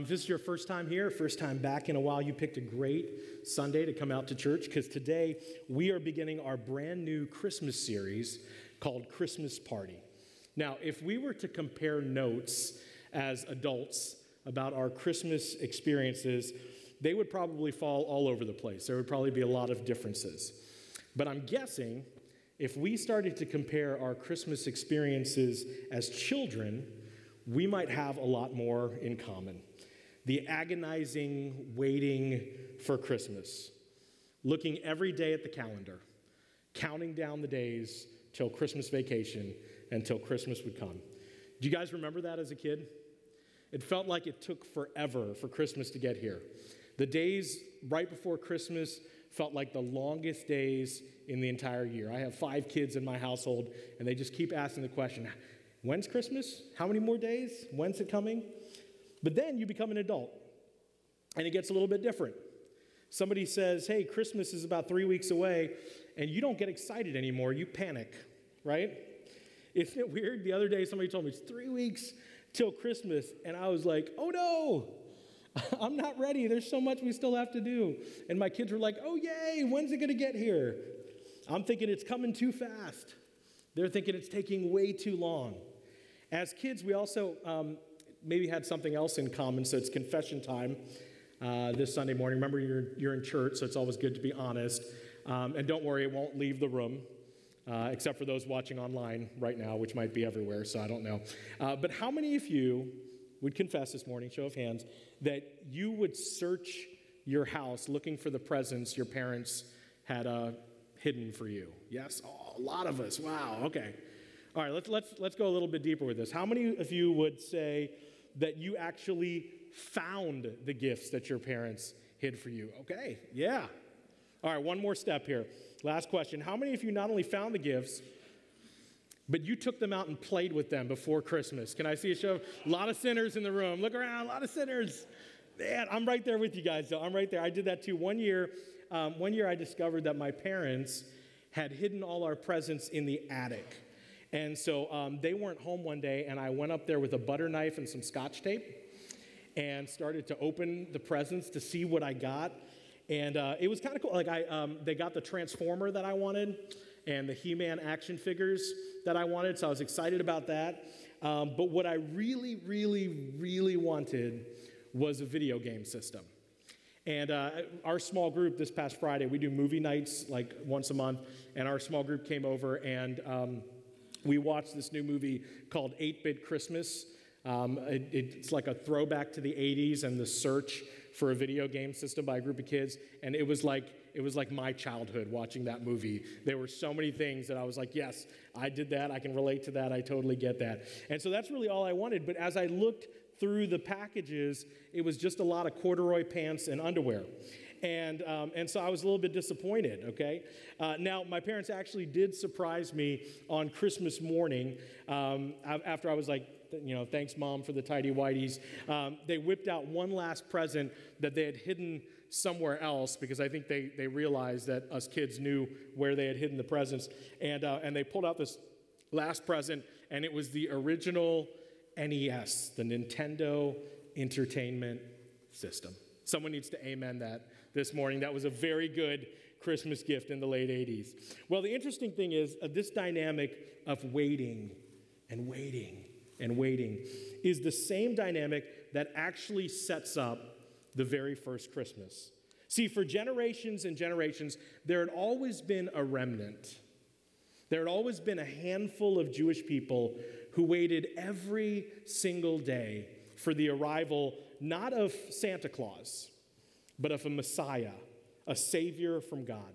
If this is your first time here, first time back in a while, you picked a great Sunday to come out to church because today we are beginning our brand new Christmas series called Christmas Party. Now, if we were to compare notes as adults about our Christmas experiences, they would probably fall all over the place. There would probably be a lot of differences. But I'm guessing if we started to compare our Christmas experiences as children, we might have a lot more in common the agonizing waiting for Christmas, looking every day at the calendar, counting down the days till Christmas vacation until Christmas would come. Do you guys remember that as a kid? It felt like it took forever for Christmas to get here. The days right before Christmas felt like the longest days in the entire year. I have five kids in my household, and they just keep asking the question when's Christmas? How many more days? When's it coming? But then you become an adult, and it gets a little bit different. Somebody says, Hey, Christmas is about three weeks away, and you don't get excited anymore. You panic, right? Isn't it weird? The other day, somebody told me it's three weeks till Christmas, and I was like, Oh no, I'm not ready. There's so much we still have to do. And my kids were like, Oh, yay, when's it gonna get here? I'm thinking it's coming too fast. They're thinking it's taking way too long. As kids, we also um, maybe had something else in common, so it's confession time uh, this Sunday morning. Remember, you're, you're in church, so it's always good to be honest. Um, and don't worry, it won't leave the room. Uh, except for those watching online right now, which might be everywhere, so I don't know. Uh, but how many of you would confess this morning, show of hands, that you would search your house looking for the presents your parents had uh, hidden for you? Yes? Oh, a lot of us. Wow, okay. All right, let's, let's, let's go a little bit deeper with this. How many of you would say that you actually found the gifts that your parents hid for you? Okay, yeah. All right, one more step here. Last question. How many of you not only found the gifts, but you took them out and played with them before Christmas? Can I see a show? A lot of sinners in the room. Look around, a lot of sinners. Man, I'm right there with you guys, though. I'm right there. I did that too. One year, um, one year I discovered that my parents had hidden all our presents in the attic. And so um, they weren't home one day, and I went up there with a butter knife and some scotch tape and started to open the presents to see what I got. And uh, it was kind of cool. Like, I, um, they got the Transformer that I wanted and the He Man action figures that I wanted, so I was excited about that. Um, but what I really, really, really wanted was a video game system. And uh, our small group this past Friday, we do movie nights like once a month, and our small group came over and um, we watched this new movie called 8 Bit Christmas. Um, it, it's like a throwback to the 80s and the search for a video game system by a group of kids. And it was like, it was like my childhood watching that movie. There were so many things that I was like, yes, I did that. I can relate to that. I totally get that. And so that's really all I wanted. But as I looked through the packages, it was just a lot of corduroy pants and underwear. And, um, and so I was a little bit disappointed, okay? Uh, now, my parents actually did surprise me on Christmas morning um, after I was like, you know, thanks, mom, for the tidy whiteys. Um, they whipped out one last present that they had hidden somewhere else because I think they, they realized that us kids knew where they had hidden the presents. And, uh, and they pulled out this last present, and it was the original NES, the Nintendo Entertainment System. Someone needs to amen that this morning. That was a very good Christmas gift in the late 80s. Well, the interesting thing is uh, this dynamic of waiting and waiting and waiting is the same dynamic that actually sets up the very first Christmas. See, for generations and generations, there had always been a remnant. There had always been a handful of Jewish people who waited every single day for the arrival not of Santa Claus, but of a Messiah, a Savior from God.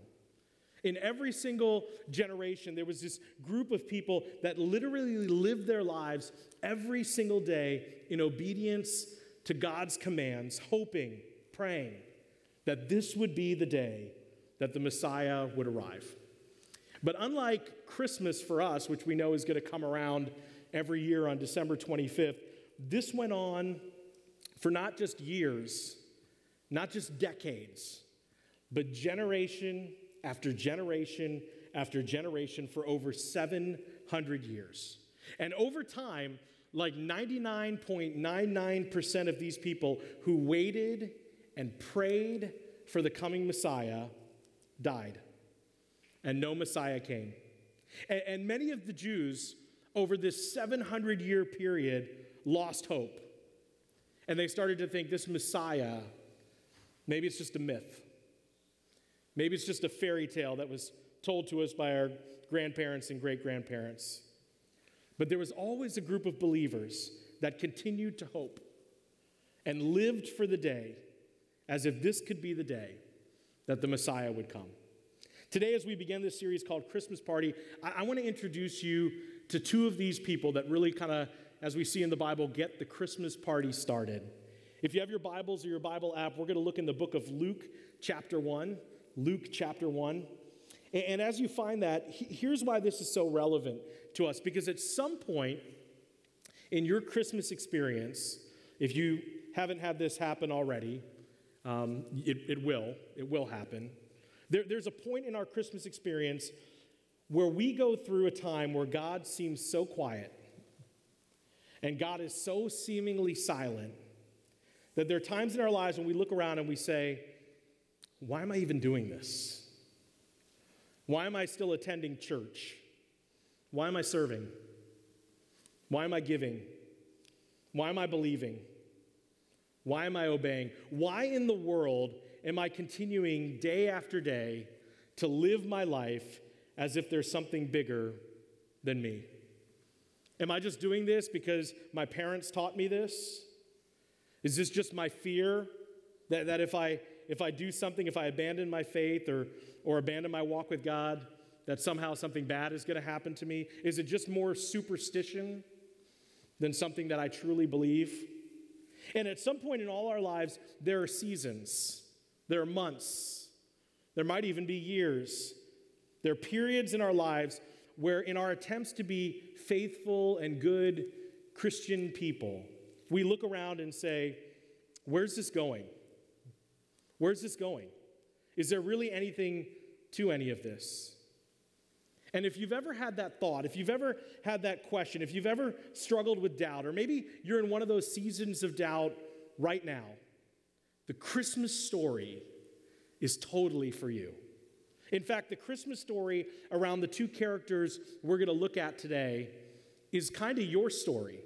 In every single generation, there was this group of people that literally lived their lives every single day in obedience to God's commands, hoping, praying that this would be the day that the Messiah would arrive. But unlike Christmas for us, which we know is going to come around every year on December 25th, this went on for not just years, not just decades, but generation after generation after generation for over 700 years. And over time, like 99.99% of these people who waited and prayed for the coming Messiah died, and no Messiah came. And, and many of the Jews over this 700 year period lost hope. And they started to think this Messiah, maybe it's just a myth. Maybe it's just a fairy tale that was told to us by our grandparents and great grandparents. But there was always a group of believers that continued to hope and lived for the day as if this could be the day that the Messiah would come. Today, as we begin this series called Christmas Party, I, I want to introduce you to two of these people that really kind of, as we see in the Bible, get the Christmas party started. If you have your Bibles or your Bible app, we're going to look in the book of Luke, chapter 1. Luke, chapter 1. And, as you find that, here's why this is so relevant to us because at some point in your Christmas experience, if you haven't had this happen already, um, it, it, will. It will happen. There, there's a point in our Christmas experience where we go through a time where God seems so quiet and God is so seemingly silent that there are times in our lives when we look around and we say, Why am I even doing this? Why am I still attending church? Why am I serving? Why am I giving? Why am I believing? Why am I obeying? Why in the world am I continuing day after day to live my life as if there's something bigger than me? Am I just doing this because my parents taught me this? Is this just my fear that, that if, I, if I do something, if I abandon my faith or, or abandon my walk with God, that somehow something bad is going to happen to me? Is it just more superstition than something that I truly believe? And at some point in all our lives, there are seasons, there are months, there might even be years. There are periods in our lives where, in our attempts to be faithful and good Christian people, we look around and say, Where's this going? Where's this going? Is there really anything to any of this? And if you've ever had that thought, if you've ever had that question, if you've ever struggled with doubt, or maybe you're in one of those seasons of doubt right now, the Christmas story is totally for you. In fact, the Christmas story around the two characters we're going to look at today is kind of your story.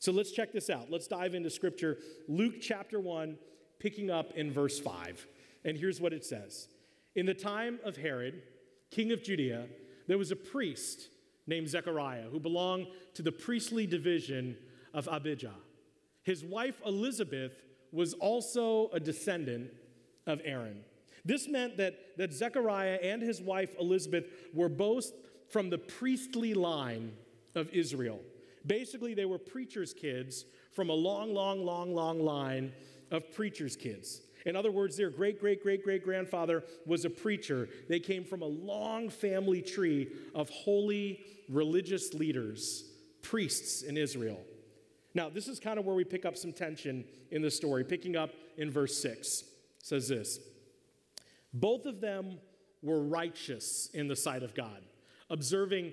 So let's check this out. Let's dive into scripture. Luke chapter 1, picking up in verse 5. And here's what it says In the time of Herod, king of Judea, there was a priest named Zechariah who belonged to the priestly division of Abijah. His wife Elizabeth was also a descendant of Aaron. This meant that, that Zechariah and his wife Elizabeth were both from the priestly line of Israel. Basically, they were preachers' kids from a long, long, long, long line of preachers' kids. In other words, their great, great, great, great grandfather was a preacher. They came from a long family tree of holy religious leaders, priests in Israel. Now, this is kind of where we pick up some tension in the story, picking up in verse 6. It says this Both of them were righteous in the sight of God, observing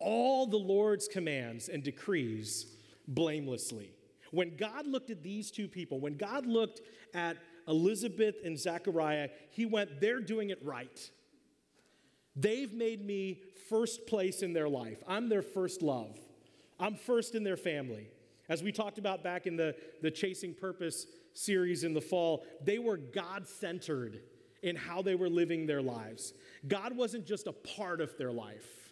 all the Lord's commands and decrees blamelessly. When God looked at these two people, when God looked at Elizabeth and Zechariah, he went, They're doing it right. They've made me first place in their life. I'm their first love. I'm first in their family. As we talked about back in the, the Chasing Purpose series in the fall, they were God centered in how they were living their lives. God wasn't just a part of their life,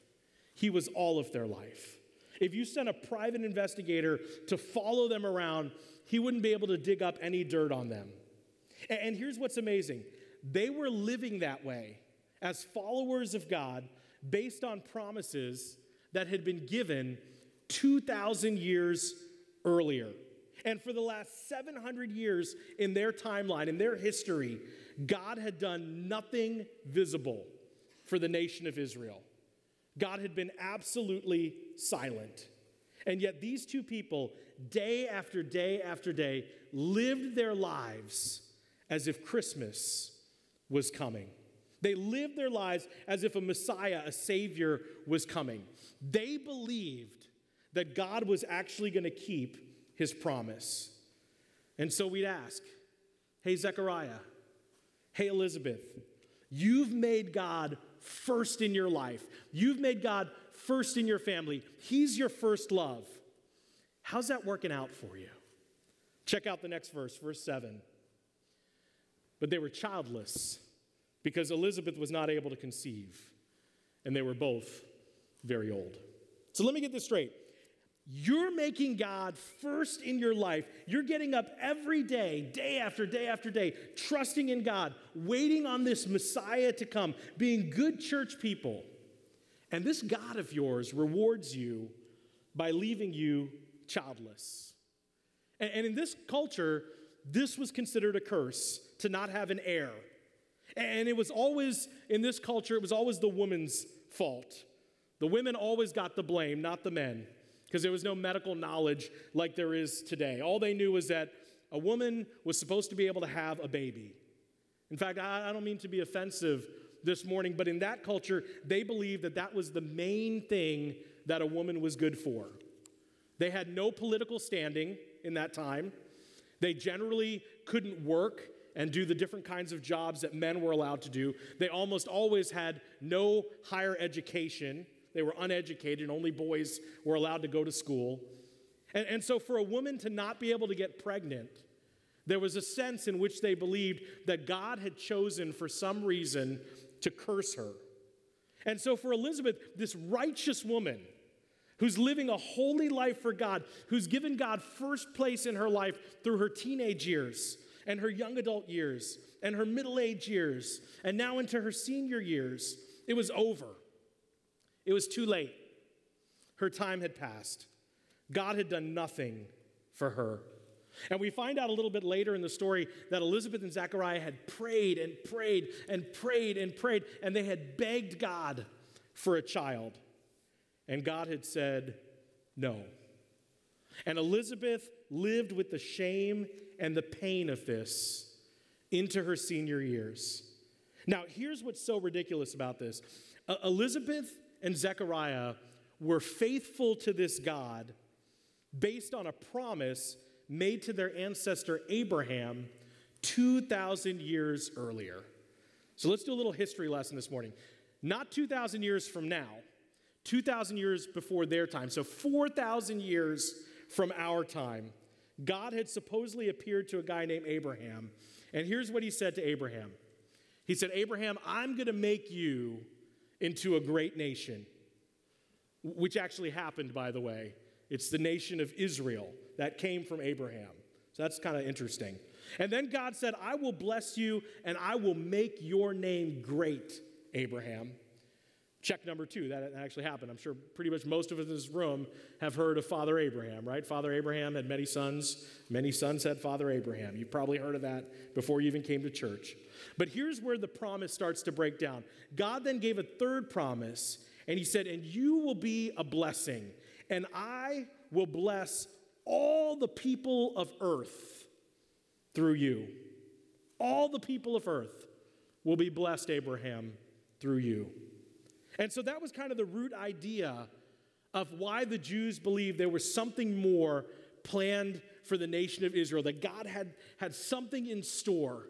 He was all of their life. If you sent a private investigator to follow them around, he wouldn't be able to dig up any dirt on them. And here's what's amazing they were living that way as followers of God based on promises that had been given 2,000 years earlier. And for the last 700 years in their timeline, in their history, God had done nothing visible for the nation of Israel. God had been absolutely silent. And yet, these two people, day after day after day, lived their lives as if Christmas was coming. They lived their lives as if a Messiah, a Savior, was coming. They believed that God was actually going to keep his promise. And so we'd ask, hey, Zechariah, hey, Elizabeth, you've made God first in your life. You've made God first in your family. He's your first love. How's that working out for you? Check out the next verse, verse 7. But they were childless because Elizabeth was not able to conceive, and they were both very old. So let me get this straight. You're making God first in your life. You're getting up every day, day after day after day, trusting in God, waiting on this Messiah to come, being good church people. And this God of yours rewards you by leaving you childless. And, in this culture, this was considered a curse to not have an heir. And it was always, in this culture, it was always the woman's fault. The women always got the blame, not the men because there was no medical knowledge like there is today. All they knew was that a woman was supposed to be able to have a baby. In fact, I, don't mean to be offensive this morning, but in that culture, they believed that that was the main thing that a woman was good for. They had no political standing in that time. They generally couldn't work and do the different kinds of jobs that men were allowed to do. They almost always had no higher education. They were uneducated, and only boys were allowed to go to school. And, and so, for a woman to not be able to get pregnant, there was a sense in which they believed that God had chosen for some reason to curse her. And so, for Elizabeth, this righteous woman who's living a holy life for God, who's given God first place in her life through her teenage years and her young adult years and her middle age years, and now into her senior years, it was over. It was too late. Her time had passed. God had done nothing for her. And we find out a little bit later in the story that Elizabeth and Zechariah had prayed and prayed and prayed and prayed, and they had begged God for a child. And God had said, no. And Elizabeth lived with the shame and the pain of this into her senior years. Now, here's what's so ridiculous about this Elizabeth and Zechariah were faithful to this God based on a promise made to their ancestor Abraham 2,000 years earlier. So let's do a little history lesson this morning. Not 2,000 years from now, 2,000 years before their time. So 4,000 years from our time, God had supposedly appeared to a guy named Abraham. And here's what he said to Abraham He said, Abraham, I'm going to make you into a great nation, which actually happened, by the way. It's the nation of Israel that came from Abraham. So that's kind of interesting. And then God said, I will bless you and I will make your name great, Abraham. Check number two, that actually happened. I'm sure pretty much most of us in this room have heard of Father Abraham, right? Father Abraham had many sons. Many sons had Father Abraham. You've probably heard of that before you even came to church. But here's where the promise starts to break down. God then gave a third promise, and He said, And you will be a blessing, and I will bless all the people of earth through you. All the people of earth will be blessed, Abraham, through you. And so that was kind of the root idea of why the Jews believed there was something more planned for the nation of Israel, that God had, had something in store,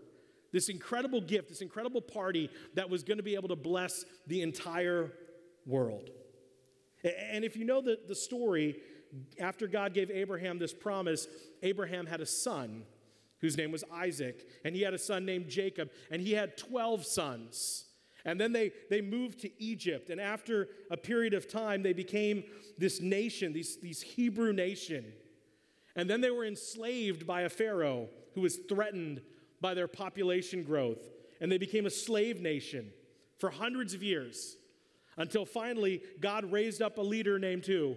this incredible gift, this incredible party that was going to be able to bless the entire world. And if you know the, the story, after God gave Abraham this promise, Abraham had a son whose name was Isaac, and he had a son named Jacob, and he had 12 sons. And then they, they moved to Egypt. And after a period of time, they became this nation, these, these Hebrew nation. And then they were enslaved by a Pharaoh who was threatened by their population growth. And they became a slave nation for hundreds of years until finally God raised up a leader named who?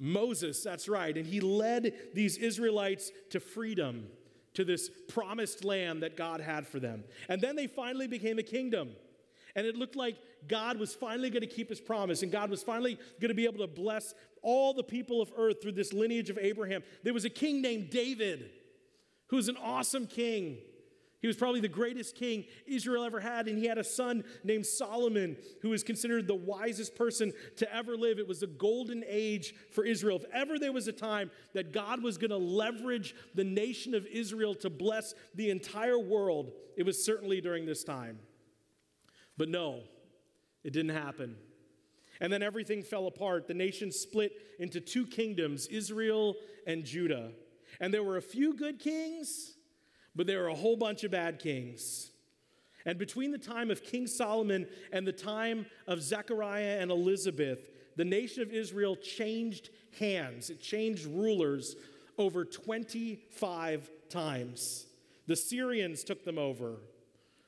Moses, that's right. And he led these Israelites to freedom, to this promised land that God had for them. And then they finally became a kingdom. And it looked like God was finally going to keep his promise, and God was finally going to be able to bless all the people of earth through this lineage of Abraham. There was a king named David, who was an awesome king. He was probably the greatest king Israel ever had, and he had a son named Solomon, who was considered the wisest person to ever live. It was a golden age for Israel. If ever there was a time that God was going to leverage the nation of Israel to bless the entire world, it was certainly during this time. But no, it didn't happen. And then everything fell apart. The nation split into two kingdoms, Israel and Judah. And there were a few good kings but there were a whole bunch of bad kings. And between the time of King Solomon and the time of Zechariah and Elizabeth, the nation of Israel changed hands. It changed rulers over 25 times. The Syrians took them over.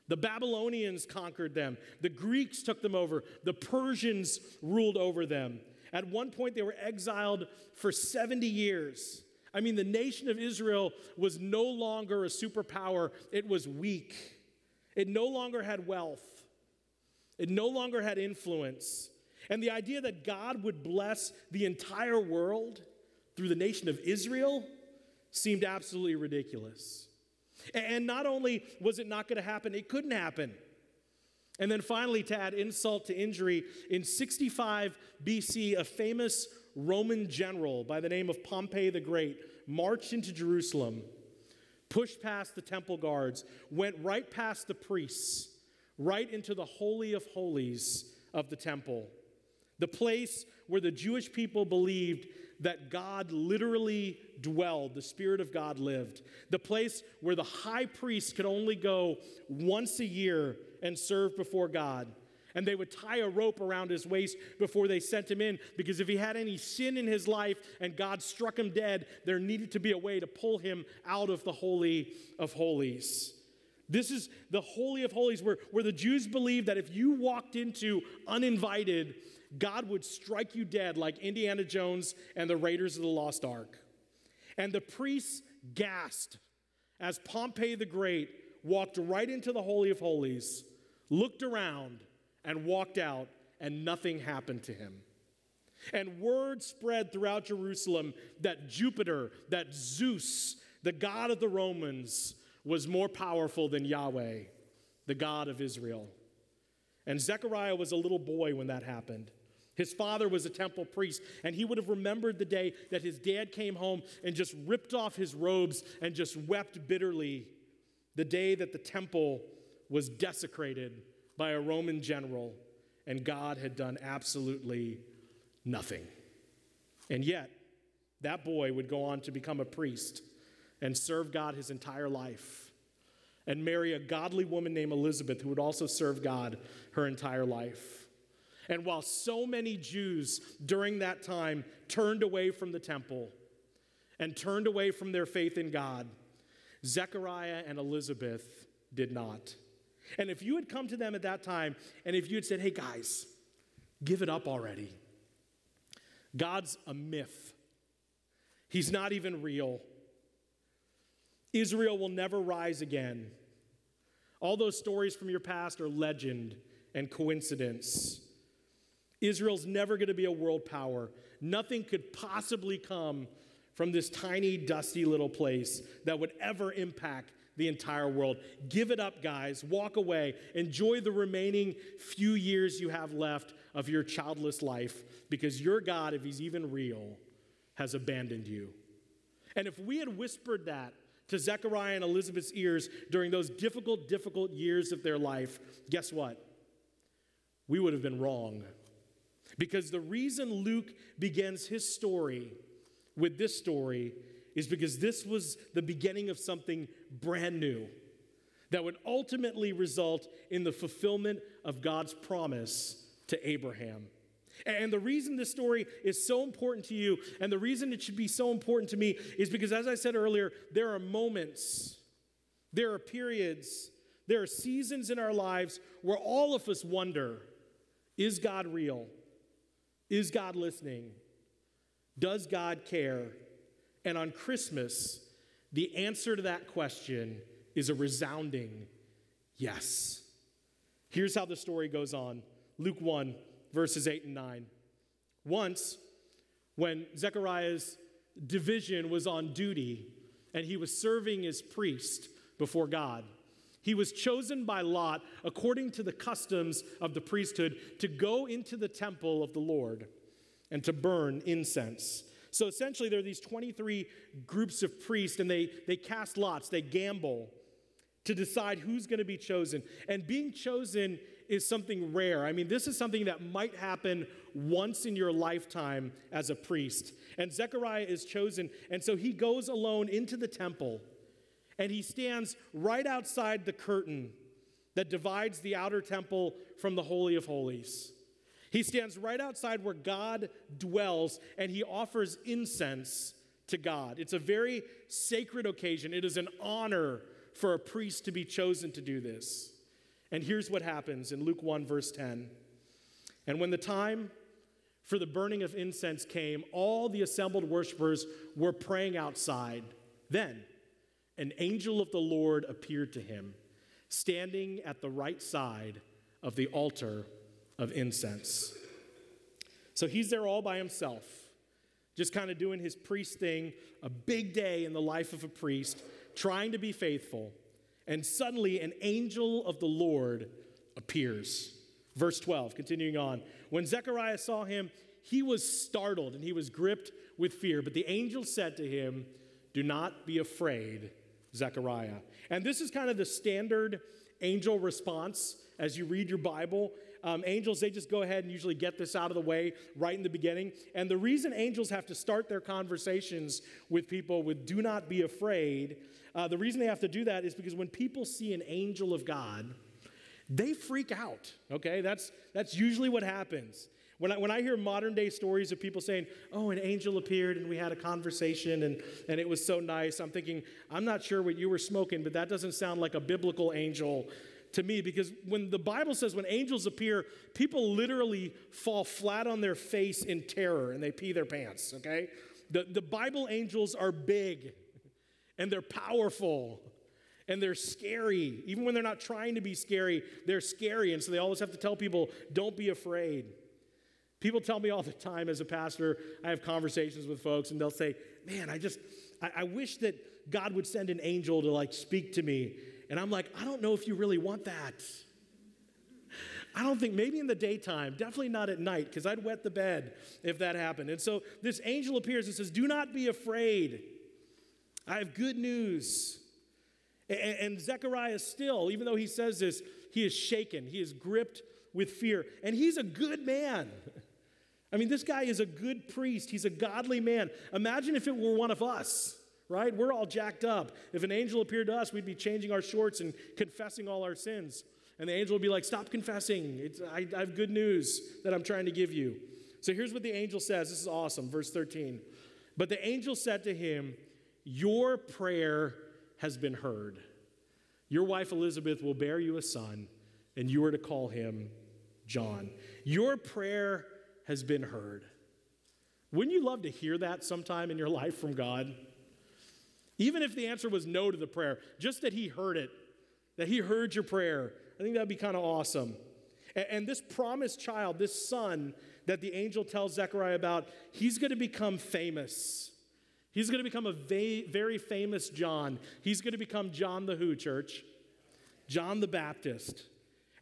The Babylonians conquered them. The Greeks took them over. The Persians ruled over them. At one point, they were exiled for 70 years. I mean, the nation of Israel was no longer a superpower, it was weak. It no longer had wealth, it no longer had influence. And the idea that God would bless the entire world through the nation of Israel seemed absolutely ridiculous. And not only was it not going to happen, it couldn't happen. And then finally, to add insult to injury, in 65 BC, a famous Roman general by the name of Pompey the Great marched into Jerusalem, pushed past the temple guards, went right past the priests, right into the Holy of Holies of the temple, the place where the Jewish people believed that God literally dwelled, the Spirit of God lived, the place where the high priest could only go once a year and serve before God and they would tie a rope around his waist before they sent him in because if he had any sin in his life and God struck him dead, there needed to be a way to pull him out of the Holy of Holies. This is the Holy of Holies where, where the Jews believed that if you walked into uninvited, God would strike you dead like Indiana Jones and the Raiders of the Lost Ark. And the priests gasped as Pompey the Great walked right into the Holy of Holies, looked around, and walked out, and nothing happened to him. And word spread throughout Jerusalem that Jupiter, that Zeus, the God of the Romans, was more powerful than Yahweh, the God of Israel. And Zechariah was a little boy when that happened. His father was a temple priest, and he would have remembered the day that his dad came home and just ripped off his robes and just wept bitterly the day that the temple was desecrated by a Roman general, and God had done absolutely nothing. And yet, that boy would go on to become a priest and serve God his entire life and marry a godly woman named Elizabeth who would also serve God her entire life. And while so many Jews during that time turned away from the temple and turned away from their faith in God, Zechariah and Elizabeth did not. And if you had come to them at that time and if you had said, hey guys, give it up already, God's a myth, He's not even real. Israel will never rise again. All those stories from your past are legend and coincidence. Israel's never going to be a world power. Nothing could possibly come from this tiny, dusty little place that would ever impact the entire world. Give it up, guys. Walk away. Enjoy the remaining few years you have left of your childless life because your God, if He's even real, has abandoned you. And if we had whispered that to Zechariah and Elizabeth's ears during those difficult, difficult years of their life, guess what? We would have been wrong. Because the reason Luke begins his story with this story is because this was the beginning of something brand new that would ultimately result in the fulfillment of God's promise to Abraham. And the reason this story is so important to you, and the reason it should be so important to me, is because, as I said earlier, there are moments, there are periods, there are seasons in our lives where all of us wonder is God real? Is God listening? Does God care? And on Christmas, the answer to that question is a resounding yes. Here's how the story goes on Luke 1, verses 8 and 9. Once, when Zechariah's division was on duty and he was serving as priest before God, He was chosen by Lot, according to the customs of the priesthood, to go into the temple of the Lord and to burn incense. So essentially, there are these 23 groups of priests, and they, they cast lots, they gamble to decide who's going to be chosen. And being chosen is something rare. I mean, this is something that might happen once in your lifetime as a priest. And Zechariah is chosen, and so he goes alone into the temple and he stands right outside the curtain that divides the outer temple from the Holy of Holies. He stands right outside where God dwells and he offers incense to God. It's a very sacred occasion. It is an honor for a priest to be chosen to do this. And here's what happens in Luke 1, verse 10. And when the time for the burning of incense came, all the assembled worshipers were praying outside. Then, an angel of the Lord appeared to him, standing at the right side of the altar of incense. So he's there all by himself, just kind of doing his priest thing, a big day in the life of a priest, trying to be faithful. And suddenly, an angel of the Lord appears. Verse 12, continuing on. When Zechariah saw him, he was startled and he was gripped with fear. But the angel said to him, Do not be afraid. Zechariah. And this is kind of the standard angel response as you read your Bible. Um, angels, they just go ahead and usually get this out of the way right in the beginning. And the reason angels have to start their conversations with people with do not be afraid, uh, the reason they have to do that is because when people see an angel of God, they freak out, okay? That's, that's usually what happens. When I, when I hear modern day stories of people saying, oh, an angel appeared and we had a conversation and, and it was so nice, I'm thinking, I'm not sure what you were smoking, but that doesn't sound like a biblical angel to me because when the Bible says when angels appear, people literally fall flat on their face in terror and they pee their pants, okay? The, the Bible angels are big and they're powerful and they're scary. Even when they're not trying to be scary, they're scary. And so they always have to tell people, don't be afraid. People tell me all the time as a pastor, I have conversations with folks, and they'll say, Man, I just, I, I wish that God would send an angel to like speak to me. And I'm like, I don't know if you really want that. I don't think, maybe in the daytime, definitely not at night, because I'd wet the bed if that happened. And so this angel appears and says, Do not be afraid. I have good news. And, Zechariah still, even though he says this, he is shaken, he is gripped with fear. And he's a good man. I mean, this guy is a good priest. He's a godly man. Imagine if it were one of us, right? We're all jacked up. If an angel appeared to us, we'd be changing our shorts and confessing all our sins. And the angel would be like, Stop confessing. I, I have good news that I'm trying to give you. So here's what the angel says. This is awesome. Verse 13. But the angel said to him, Your prayer has been heard. Your wife Elizabeth will bear you a son, and you are to call him John. Your prayer has been heard. Wouldn't you love to hear that sometime in your life from God? Even if the answer was no to the prayer, just that He heard it, that He heard your prayer, I think that'd be kind of awesome. And, and this promised child, this son that the angel tells Zechariah about, he's going to become famous. He's going to become a va- very famous John. He's going to become John the Who, church? John the Baptist.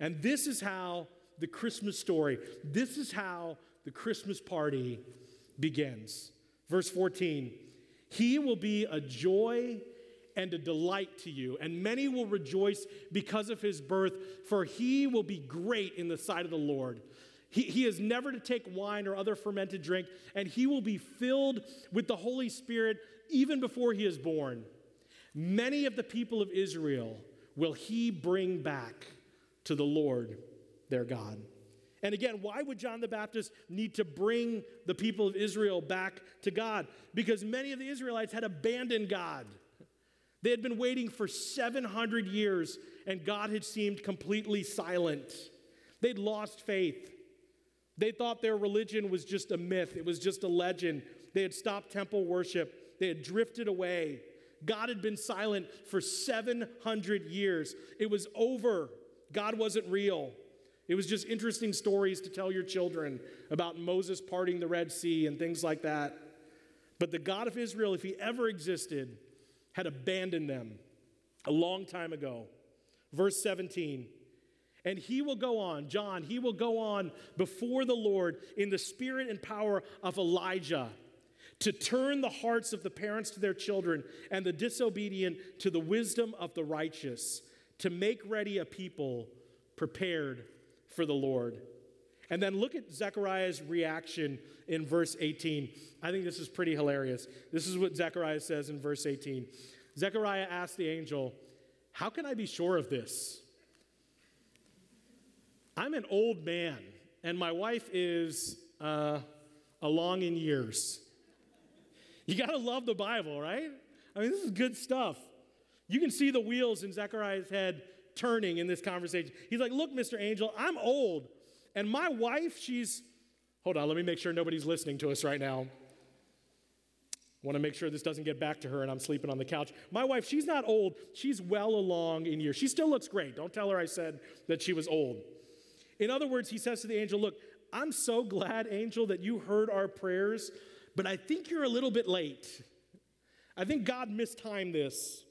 And this is how the Christmas story, this is how the Christmas party begins. Verse 14 He will be a joy and a delight to you, and many will rejoice because of his birth, for he will be great in the sight of the Lord. He, he is never to take wine or other fermented drink, and he will be filled with the Holy Spirit even before he is born. Many of the people of Israel will he bring back to the Lord their God. And again, why would John the Baptist need to bring the people of Israel back to God? Because many of the Israelites had abandoned God. They had been waiting for 700 years, and God had seemed completely silent. They'd lost faith. They thought their religion was just a myth, it was just a legend. They had stopped temple worship, they had drifted away. God had been silent for 700 years. It was over. God wasn't real. It was just interesting stories to tell your children about Moses parting the Red Sea and things like that. But the God of Israel, if he ever existed, had abandoned them a long time ago. Verse 17. And he will go on, John, he will go on before the Lord in the spirit and power of Elijah to turn the hearts of the parents to their children and the disobedient to the wisdom of the righteous, to make ready a people prepared for the Lord. And then look at Zechariah's reaction in verse 18. I think this is pretty hilarious. This is what Zechariah says in verse 18. Zechariah asked the angel, How can I be sure of this? I'm an old man, and my wife is uh, along in years. You got to love the Bible, right? I mean, this is good stuff. You can see the wheels in Zechariah's head turning in this conversation. He's like, Look, Mr. Angel, I'm old. And my wife, she's, hold on, let me make sure nobody's listening to us right now. Want to make sure this doesn't get back to her and I'm sleeping on the couch. My wife, she's not old. She's well along in years. She still looks great. Don't tell her I said that she was old. In other words, he says to the angel, Look, I'm so glad, angel, that you heard our prayers, but I think you're a little bit late. I think God mistimed this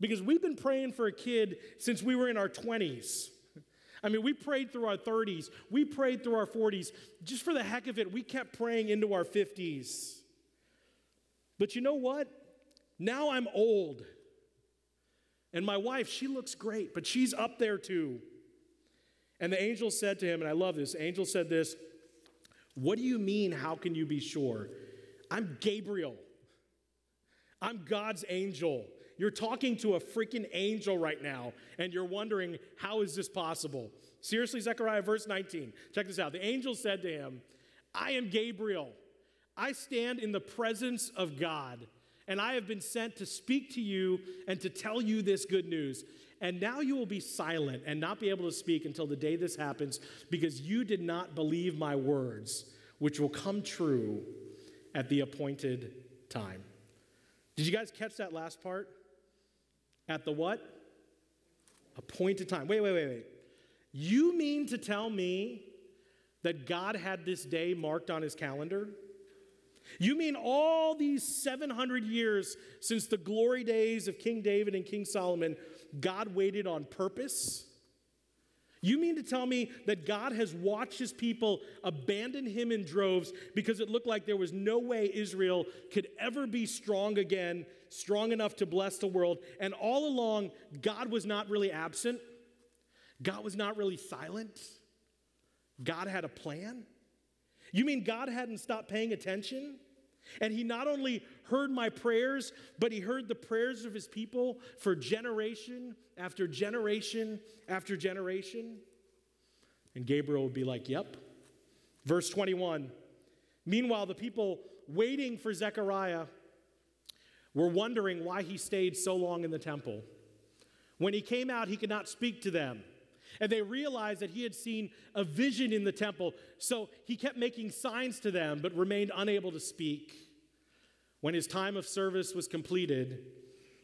because we've been praying for a kid since we were in our 20s. I mean, we prayed through our 30s, we prayed through our 40s. Just for the heck of it, we kept praying into our 50s. But you know what? Now I'm old. And my wife, she looks great, but she's up there too. And the angel said to him, and I love this, angel said this, What do you mean, how can you be sure? I'm Gabriel. I'm God's angel. You're talking to a freaking angel right now, and you're wondering, how is this possible? Seriously, Zechariah, verse 19. Check this out. The angel said to him, I am Gabriel. I stand in the presence of God, and I have been sent to speak to you and to tell you this good news. And now you will be silent and not be able to speak until the day this happens, because you did not believe my words, which will come true at the appointed time. Did you guys catch that last part? At the what? Appointed time. Wait, wait, wait, wait. You mean to tell me that God had this day marked on his calendar? You mean all these 700 years since the glory days of King David and King Solomon, God waited on purpose? You mean to tell me that God has watched his people abandon him in droves because it looked like there was no way Israel could ever be strong again, strong enough to bless the world, and all along, God was not really absent? God was not really silent? God had a plan? You mean God hadn't stopped paying attention? And he not only heard my prayers, but he heard the prayers of his people for generation after generation after generation. And Gabriel would be like, Yep. Verse 21 Meanwhile, the people waiting for Zechariah were wondering why he stayed so long in the temple. When he came out, he could not speak to them. And they realized that he had seen a vision in the temple, so he kept making signs to them, but remained unable to speak. When his time of service was completed,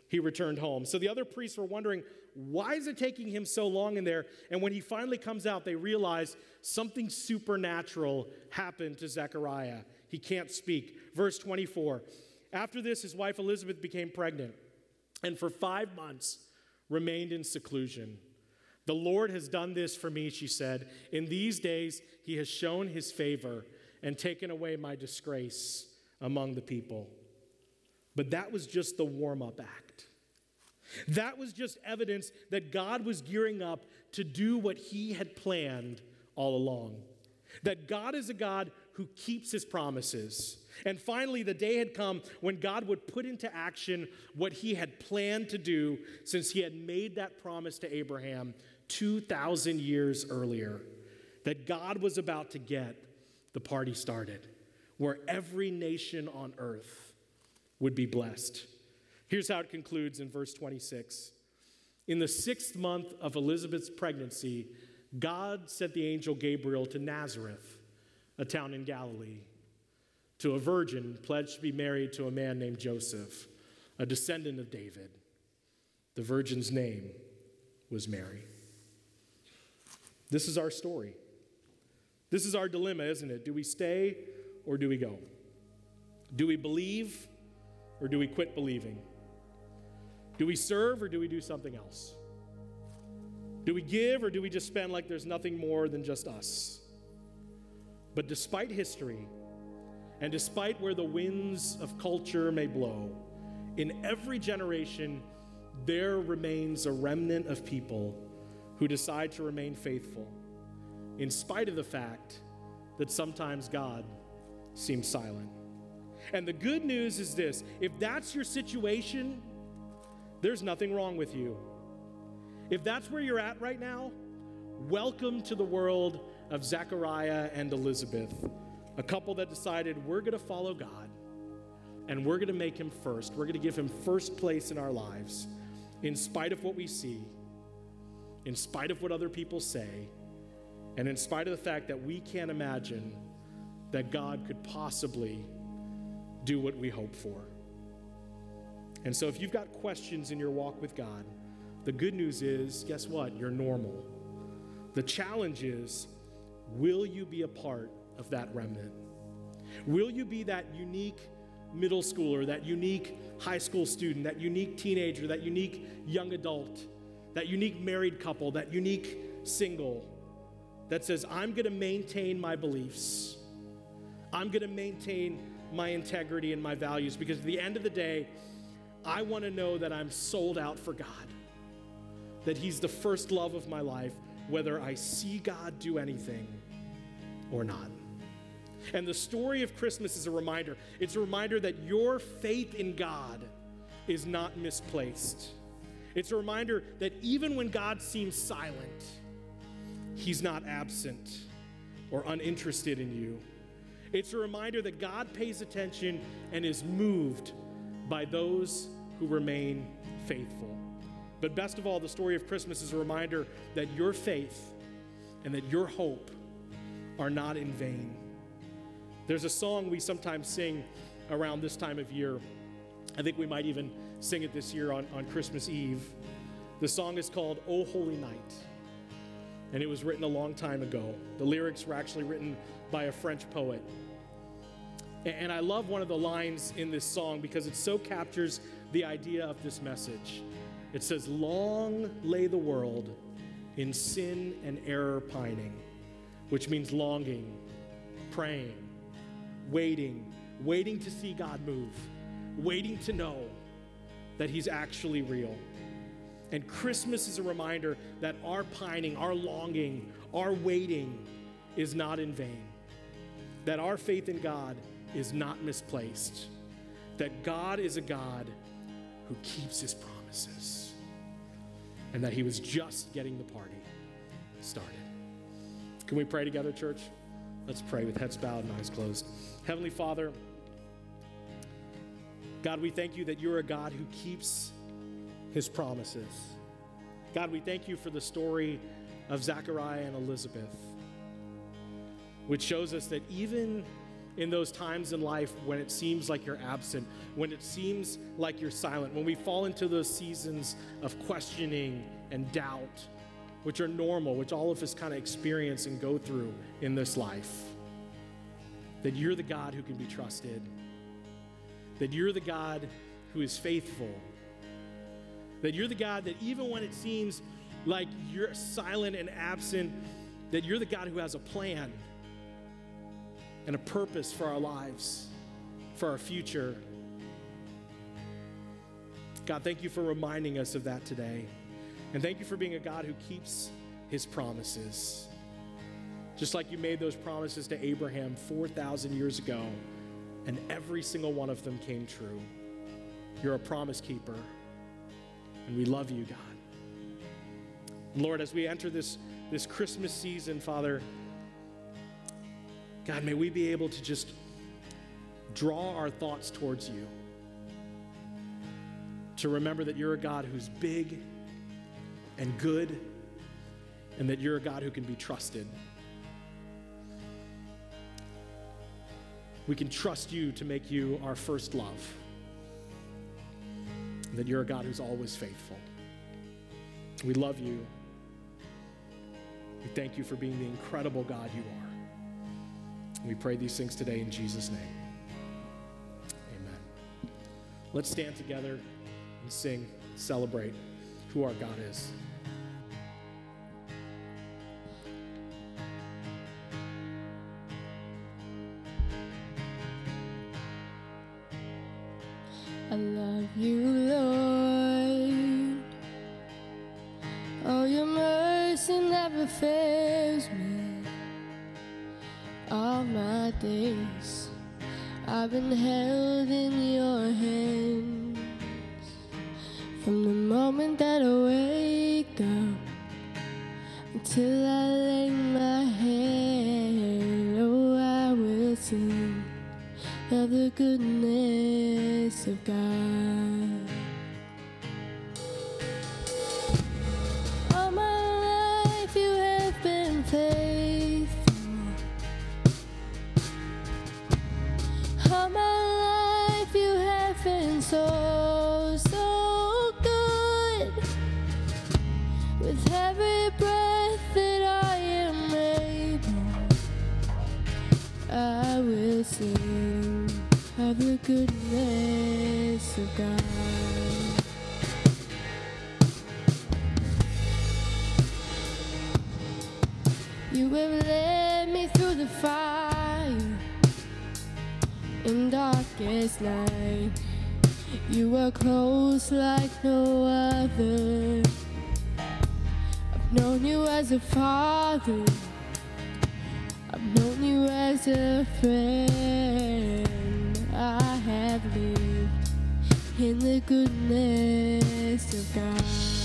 he returned home. So the other priests were wondering, why is it taking him so long in there? And when he finally comes out, they realize something supernatural happened to Zechariah. He can't speak. Verse 24 After this, his wife Elizabeth became pregnant, and for five months remained in seclusion. The Lord has done this for me, she said. In these days, he has shown his favor and taken away my disgrace among the people. But that was just the warm up act. That was just evidence that God was gearing up to do what he had planned all along. That God is a God who keeps his promises. And finally, the day had come when God would put into action what he had planned to do since he had made that promise to Abraham 2,000 years earlier. That God was about to get the party started, where every nation on earth would be blessed. Here's how it concludes in verse 26. In the sixth month of Elizabeth's pregnancy, God sent the angel Gabriel to Nazareth, a town in Galilee, to a virgin pledged to be married to a man named Joseph, a descendant of David. The virgin's name was Mary. This is our story. This is our dilemma, isn't it? Do we stay or do we go? Do we believe or do we quit believing? Do we serve or do we do something else? Do we give or do we just spend like there's nothing more than just us? But despite history, and despite where the winds of culture may blow, in every generation, there remains a remnant of people who decide to remain faithful, in spite of the fact that sometimes God seems silent. And the good news is this if that's your situation, there's nothing wrong with you. If that's where you're at right now, welcome to the world of Zechariah and Elizabeth, a couple that decided we're going to follow God and we're going to make him first. We're going to give him first place in our lives, in spite of what we see, in spite of what other people say, and in spite of the fact that we can't imagine that God could possibly do what we hope for. And so, if you've got questions in your walk with God, the good news is guess what? You're normal. The challenge is will you be a part of that remnant? Will you be that unique middle schooler, that unique high school student, that unique teenager, that unique young adult, that unique married couple, that unique single that says, I'm going to maintain my beliefs. I'm going to maintain my integrity and my values because at the end of the day, I want to know that I'm sold out for God, that He's the first love of my life, whether I see God do anything or not. And the story of Christmas is a reminder. It's a reminder that your faith in God is not misplaced. It's a reminder that even when God seems silent, He's not absent or uninterested in you. It's a reminder that God pays attention and is moved by those who remain faithful. But best of all, the story of Christmas is a reminder that your faith and that your hope are not in vain. There's a song we sometimes sing around this time of year. I think we might even sing it this year on, on Christmas Eve. The song is called O Holy Night, and it was written a long time ago. The lyrics were actually written by a French poet. And I love one of the lines in this song because it so captures the idea of this message. It says, Long lay the world in sin and error pining, which means longing, praying, waiting, waiting to see God move, waiting to know that He's actually real. And Christmas is a reminder that our pining, our longing, our waiting is not in vain. That our faith in God is not misplaced. That God is a God who keeps his promises. And that he was just getting the party started. Can we pray together, church? Let's pray with heads bowed and eyes closed. Heavenly Father, God, we thank you that you're a God who keeps his promises. God, we thank you for the story of Zechariah and Elizabeth, which shows us that even in those times in life when it seems like you're absent, when it seems like you're silent, when we fall into those seasons of questioning and doubt, which are normal, which all of us kind of experience and go through in this life that you're the God who can be trusted, that you're the God who is faithful, that you're the God that even when it seems like you're silent and absent, that you're the God who has a plan and a purpose for our lives, for our future. God, thank you for reminding us of that today. And thank you for being a God who keeps his promises. Just like you made those promises to Abraham 4,000 years ago, and every single one of them came true. You're a promise keeper, and we love you, God. Lord, as we enter this, this Christmas season, Father, God, may we be able to just draw our thoughts towards you. To remember that you're a God who's big and good, and that you're a God who can be trusted. We can trust you to make you our first love. And that you're a God who's always faithful. We love you. We thank you for being the incredible God you are. We pray these things today in Jesus' name. Amen. Let's stand together and sing, celebrate who our God is. From the moment that I wake up until I lay my head, oh, I will sing of the goodness of God. The goodness of God. You have led me through the fire in darkest night. You are close like no other. I've known you as a father. I've known you as a friend. In the goodness of God.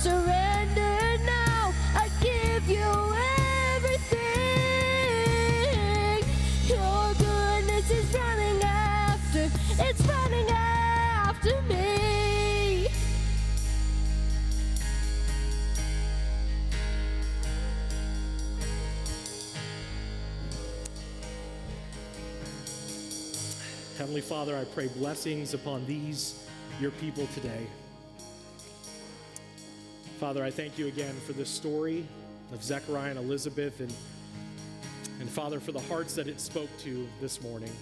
Surrendered now. I give you everything. Your goodness is running after, it's running after me. Heavenly Father, I pray blessings upon these, your people today. Father, I thank you again for this story of Zechariah and Elizabeth, and, and Father, for the hearts that it spoke to this morning.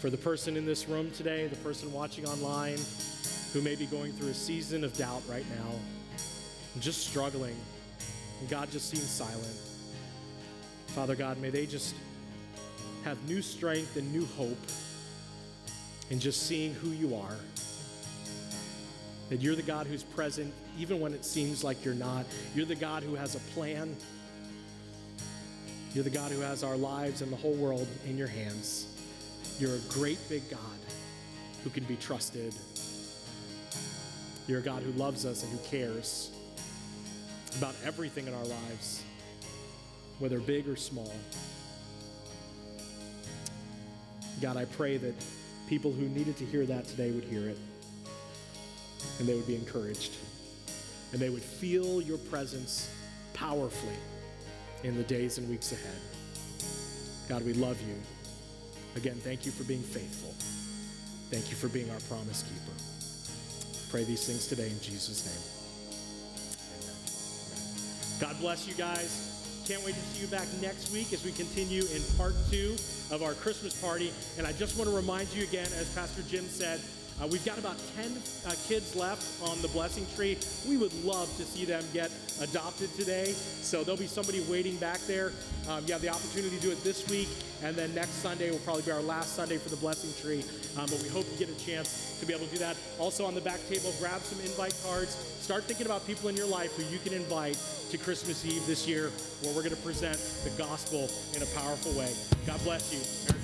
For the person in this room today, the person watching online who may be going through a season of doubt right now, just struggling, and God just seems silent. Father God, may they just have new strength and new hope in just seeing who you are. That you're the God who's present even when it seems like you're not. You're the God who has a plan. You're the God who has our lives and the whole world in your hands. You're a great big God who can be trusted. You're a God who loves us and who cares about everything in our lives, whether big or small. God, I pray that people who needed to hear that today would hear it and they would be encouraged and they would feel your presence powerfully in the days and weeks ahead. God, we love you. Again, thank you for being faithful. Thank you for being our promise keeper. Pray these things today in Jesus' name. God bless you guys. Can't wait to see you back next week as we continue in part two of our Christmas party. And I just want to remind you again, as Pastor Jim said, Uh, we've got about 10 uh, kids left on the blessing tree. We would love to see them get adopted today. So there'll be somebody waiting back there. Um, you have the opportunity to do it this week, and then next Sunday will probably be our last Sunday for the blessing tree. Um, but we hope you get a chance to be able to do that. Also on the back table, grab some invite cards. Start thinking about people in your life who you can invite to Christmas Eve this year, where we're going to present the gospel in a powerful way. God bless you.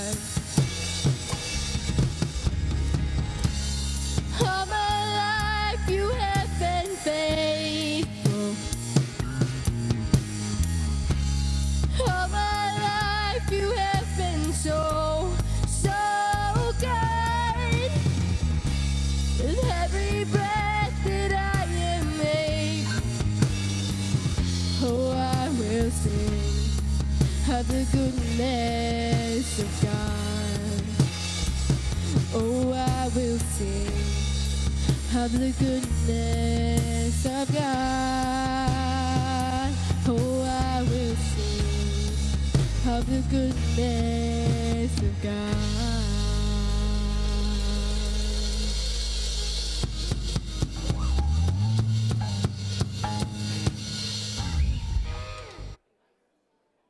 The goodness of God. Oh, I will sing of the goodness of God. Oh, I will sing of the goodness of God.